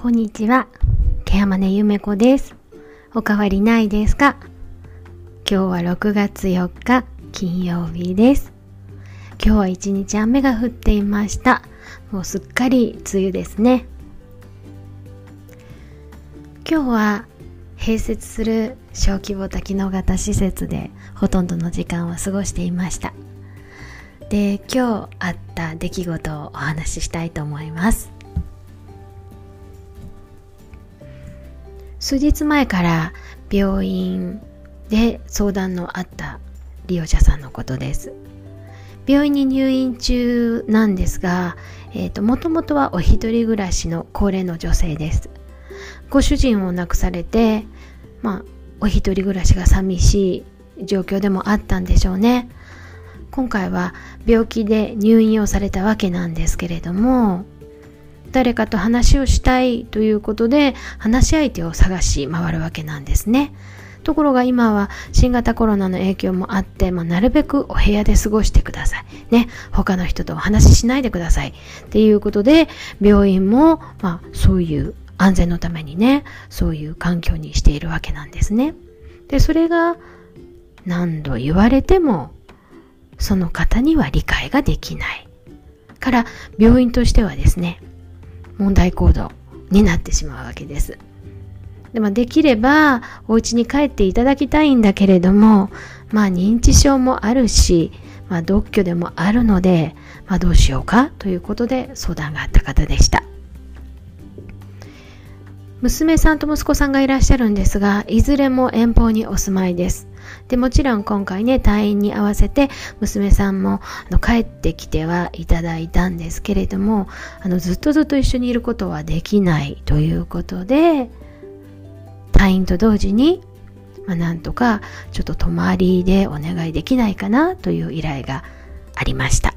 こんにちは。ケアマネゆめこです。おかわりないですか？今日は6月4日金曜日です。今日は一日雨が降っていました。もうすっかり梅雨ですね。今日は併設する小規模多機能型施設でほとんどの時間を過ごしていました。で、今日あった出来事をお話ししたいと思います。数日前から病院で相談のあった利用者さんのことです。病院に入院中なんですが、えーと、もともとはお一人暮らしの高齢の女性です。ご主人を亡くされてまあお一人暮らしが寂しい状況でもあったんでしょうね。今回は病気で入院をされたわけなんですけれども誰かと話をしたいということで話し相手を探し回るわけなんですね。ところが今は新型コロナの影響もあって、まあ、なるべくお部屋で過ごしてください。ね。他の人とお話ししないでください。っていうことで、病院も、まあ、そういう安全のためにね、そういう環境にしているわけなんですね。で、それが何度言われても、その方には理解ができない。から、病院としてはですね、問題行動になってしまうわけです。でもできればお家に帰っていただきたいんだけれども、まあ認知症もあるし、まあ独居でもあるので、まあどうしようかということで相談があった方でした。娘さんと息子さんがいらっしゃるんですが、いずれも遠方にお住まいです。で、もちろん今回ね、退院に合わせて娘さんもあの帰ってきてはいただいたんですけれども、あのずっとずっと一緒にいることはできないということで、退院と同時に、まあ、なんとかちょっと泊まりでお願いできないかなという依頼がありました。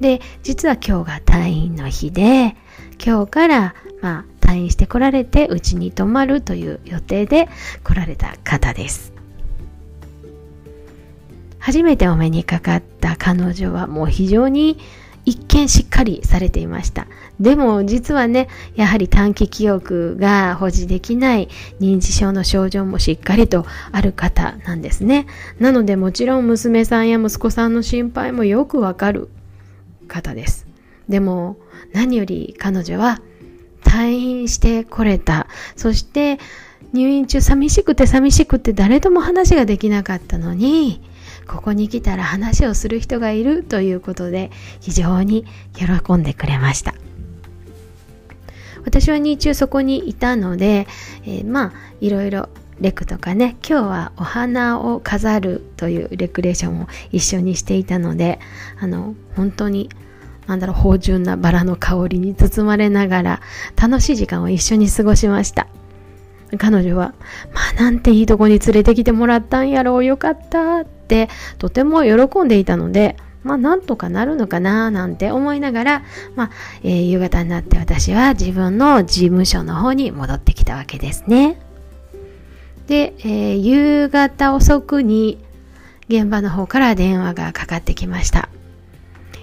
で、実は今日が退院の日で、今日からまあ退院してこられてうちに泊まるという予定で来られた方です。初めてお目にかかった彼女はもう非常に一見しっかりされていました。でも実はね、やはり短期記憶が保持できない認知症の症状もしっかりとある方なんですね。なのでもちろん娘さんや息子さんの心配もよくわかる方です。でも何より彼女は退院してこれた。そして入院中寂しくて寂しくて誰とも話ができなかったのに、ここに来たら話をする人がいるということで非常に喜んでくれました。私は日中そこにいたので、えー、まあいろいろレクとかね今日はお花を飾るというレクレーションを一緒にしていたのであの本当になんだろう芳醇なバラの香りに包まれながら楽しい時間を一緒に過ごしました。彼女は、まあなんていいとこに連れてきてもらったんやろう、よかったてとても喜んでいたので、まあなんとかなるのかななんて思いながら、まあ、えー、夕方になって私は自分の事務所の方に戻ってきたわけですね。で、えー、夕方遅くに現場の方から電話がかかってきました。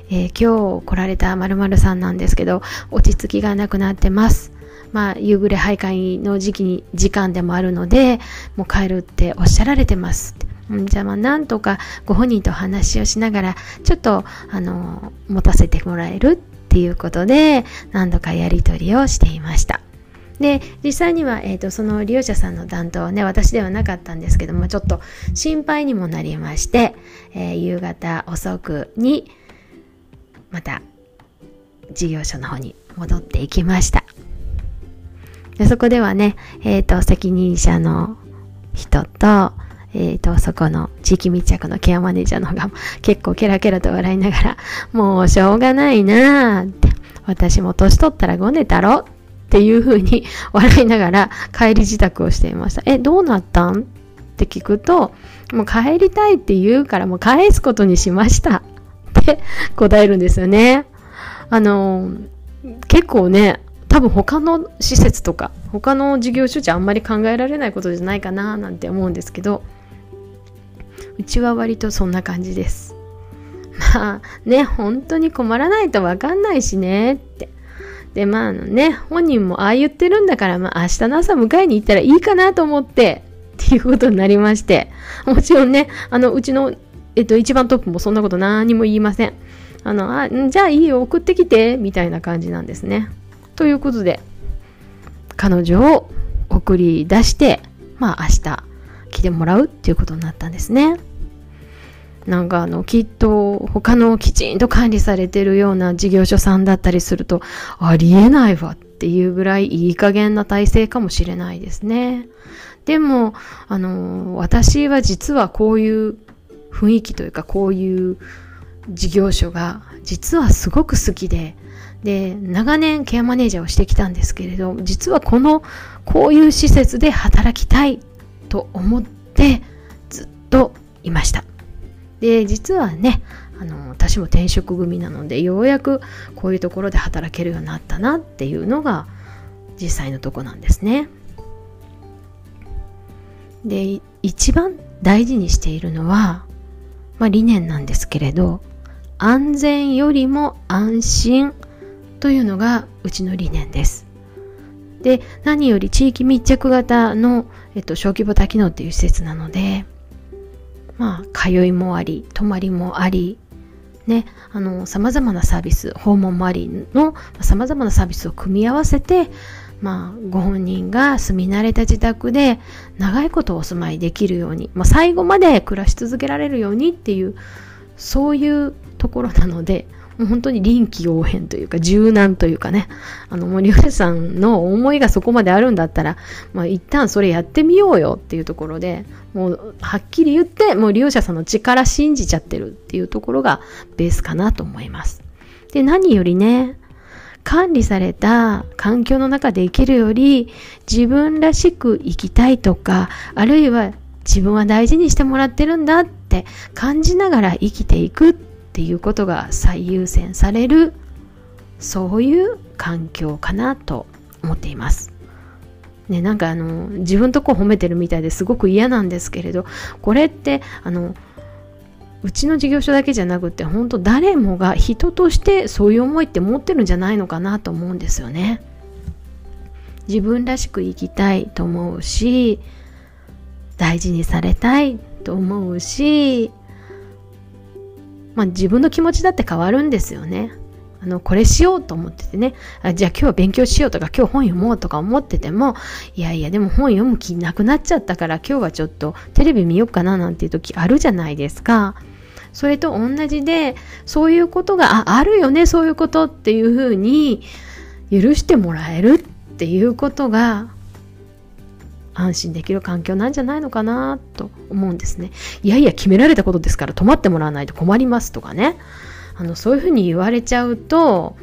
えー、今日来られた〇〇さんなんですけど、落ち着きがなくなってます。まあ、夕暮れ徘徊の時期に、時間でもあるので、もう帰るっておっしゃられてますうん、じゃあまあ、なんとかご本人と話をしながら、ちょっと、あの、持たせてもらえるっていうことで、何度かやり取りをしていました。で、実際には、えっ、ー、と、その利用者さんの担当はね、私ではなかったんですけども、ちょっと心配にもなりまして、えー、夕方遅くに、また、事業所の方に戻っていきました。でそこではね、えっ、ー、と、責任者の人と、えっ、ー、と、そこの地域密着のケアマネージャーの方が結構ケラケラと笑いながら、もうしょうがないなーって、私も年取ったらごねたろっていう風に笑いながら帰り自宅をしていました。え、どうなったんって聞くと、もう帰りたいって言うからもう返すことにしましたって答えるんですよね。あの、結構ね、多分他の施設とか他の事業所じゃあんまり考えられないことじゃないかななんて思うんですけどうちは割とそんな感じですまあね本当に困らないと分かんないしねってで、まあね、本人もああ言ってるんだから、まあ明日の朝迎えに行ったらいいかなと思って、っていうことになりまして、もちろんね、あの、うちの、えっと、一番トップもそんなこと何も言いません。あの、あ、じゃあいいよ、送ってきて、みたいな感じなんですね。ということで、彼女を送り出して、まあ明日来てもらうっていうことになったんですね。なんかあのきっと他のきちんと管理されてるような事業所さんだったりするとありえないわっていうぐらいいい加減な体制かもしれないですね。でも、あの、私は実はこういう雰囲気というかこういう事業所が実はすごく好きで、で、長年ケアマネージャーをしてきたんですけれど、実はこの、こういう施設で働きたいと思ってずっといました。で、実はね、あの、私も転職組なので、ようやくこういうところで働けるようになったなっていうのが実際のとこなんですね。で、一番大事にしているのは、まあ理念なんですけれど、安全よりも安心というのがうちの理念です。で、何より地域密着型の、えっと、小規模多機能っていう施設なので、まあ、通いもあり、泊まりもあり、ね、あの、様々なサービス、訪問もありの様々なサービスを組み合わせて、まあ、ご本人が住み慣れた自宅で長いことお住まいできるように、まあ、最後まで暮らし続けられるようにっていう、そういうところなので、もう本当に臨機応変というか柔軟というかね、あの、森上さんの思いがそこまであるんだったら、まあ一旦それやってみようよっていうところで、もうはっきり言って、もう利用者さんの力信じちゃってるっていうところがベースかなと思います。で、何よりね、管理された環境の中で生きるより自分らしく生きたいとかあるいは自分は大事にしてもらってるんだって感じながら生きていくっっていうことが最優先されるそういう環境かなと思っています。ね、なんかあの自分とこ褒めてるみたいですごく嫌なんですけれどこれってあのうちの事業所だけじゃなくて本当誰もが人としてそういう思いって持ってるんじゃないのかなと思うんですよね。自分らしく生きたいと思うし大事にされたいと思うしまあ、自分の気持ちだって変わるんですよね。あの、これしようと思っててね、あじゃあ今日は勉強しようとか今日本読もうとか思ってても、いやいやでも本読む気なくなっちゃったから今日はちょっとテレビ見ようかななんていう時あるじゃないですか。それと同じで、そういうことが、あ、あるよね、そういうことっていうふうに許してもらえるっていうことが安心できる環境なんじゃないのかなと思うんですね。いやいや決められたことですから泊まってもらわないと困りますとかね。あのそういうふうに言われちゃうと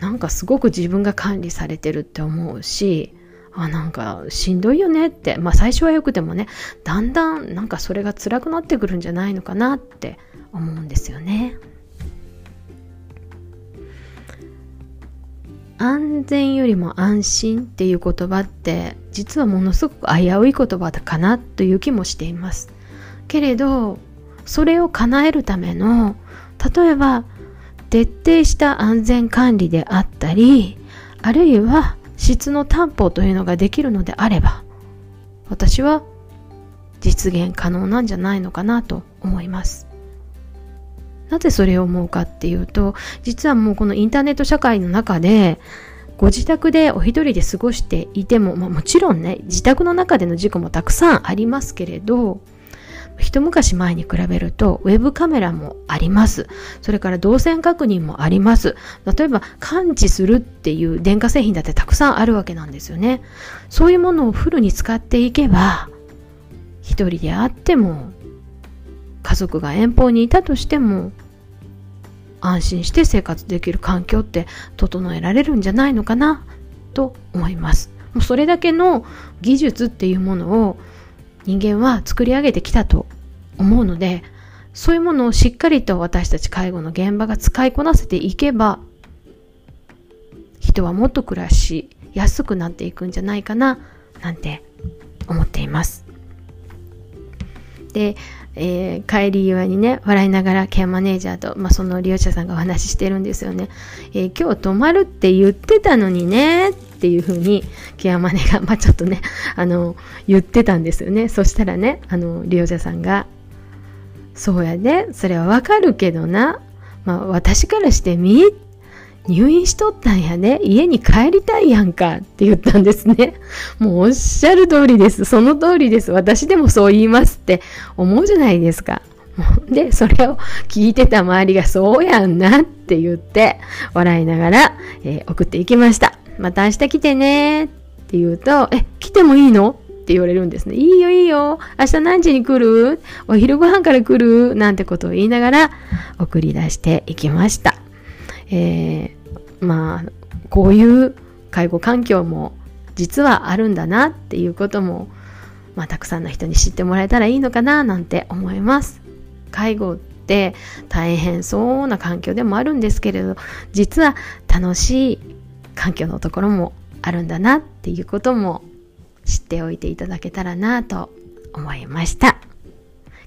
なんかすごく自分が管理されてるって思うしあなんかしんどいよねってまあ最初はよくてもねだんだんなんかそれが辛くなってくるんじゃないのかなって思うんですよね。安全よりも安心っていう言葉って実はものすごく危うい言葉だかなという気もしています。けれどそれを叶えるための例えば徹底した安全管理であったりあるいは質の担保というのができるのであれば私は実現可能なんじゃないのかなと思います。なぜそれを思うかっていうと実はもうこのインターネット社会の中でご自宅でお一人で過ごしていても、まあ、もちろんね自宅の中での事故もたくさんありますけれど一昔前に比べるとウェブカメラもあります。それから動線確認もあります。例えば感知するっていう電化製品だってたくさんあるわけなんですよね。そういうものをフルに使っていけば一人であっても家族が遠方にいたとしても安心して生活できる環境って整えられるんじゃないのかなと思います。もうそれだけの技術っていうものを人間は作り上げてきたと思うので、そういうものをしっかりと私たち介護の現場が使いこなせていけば、人はもっと暮らしやすくなっていくんじゃないかな、なんて思っています。で、えー、帰り際にね、笑いながらケアマネージャーと、まあ、その利用者さんがお話ししてるんですよね。えー、今日泊まるって言ってたのにね、っていうふうに、ケアマネが、まあ、ちょっとね、あの、言ってたんですよね。そしたらね、あの、利用者さんが、そうやで、それはわかるけどな、まあ、私からしてみ入院しとったんやね。家に帰りたいやんかって言ったんですね。もうおっしゃる通りです。その通りです。私でもそう言いますって思うじゃないですか。で、それを聞いてた周りがそうやんなって言って笑いながら、えー、送っていきました。また明日来てねって言うと、え、来てもいいのって言われるんですね。いいよいいよ。明日何時に来る？お昼ご飯から来る？なんてことを言いながら送り出していきました。えー、まあ、こういう介護環境も実はあるんだなっていうことも、まあ、たくさんの人に知ってもらえたらいいのかななんて思います。介護って大変そうな環境でもあるんですけれど、実は楽しい環境のところもあるんだなっていうことも知っておいていただけたらなと思いました。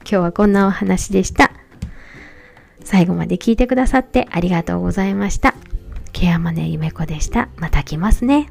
今日はこんなお話でした。最後まで聞いてくださってありがとうございました。ケアマネゆめこでした。また来ますね。